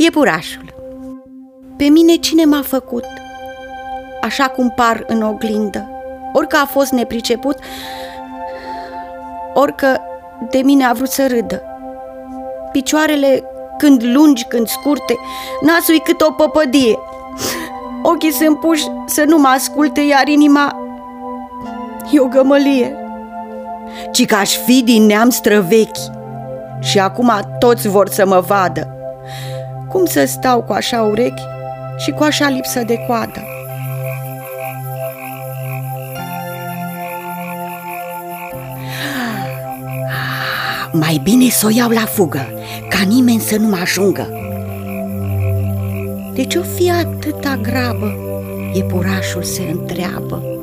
Iepurașul. Pe mine cine m-a făcut? Așa cum par în oglindă. Orică a fost nepriceput Orică de mine a vrut să râdă. Picioarele când lungi, când scurte Nasul cât o păpădie. Ochii sunt puși să nu mă asculte Iar inima e o gămălie. Ci că aș fi din neam străvechi. Și acum toți vor să mă vadă cum să stau cu așa urechi și cu așa lipsă de coadă? Mai bine să o iau la fugă, ca nimeni să nu mă ajungă. De ce o fi atâta grabă? Iepurașul se întreabă.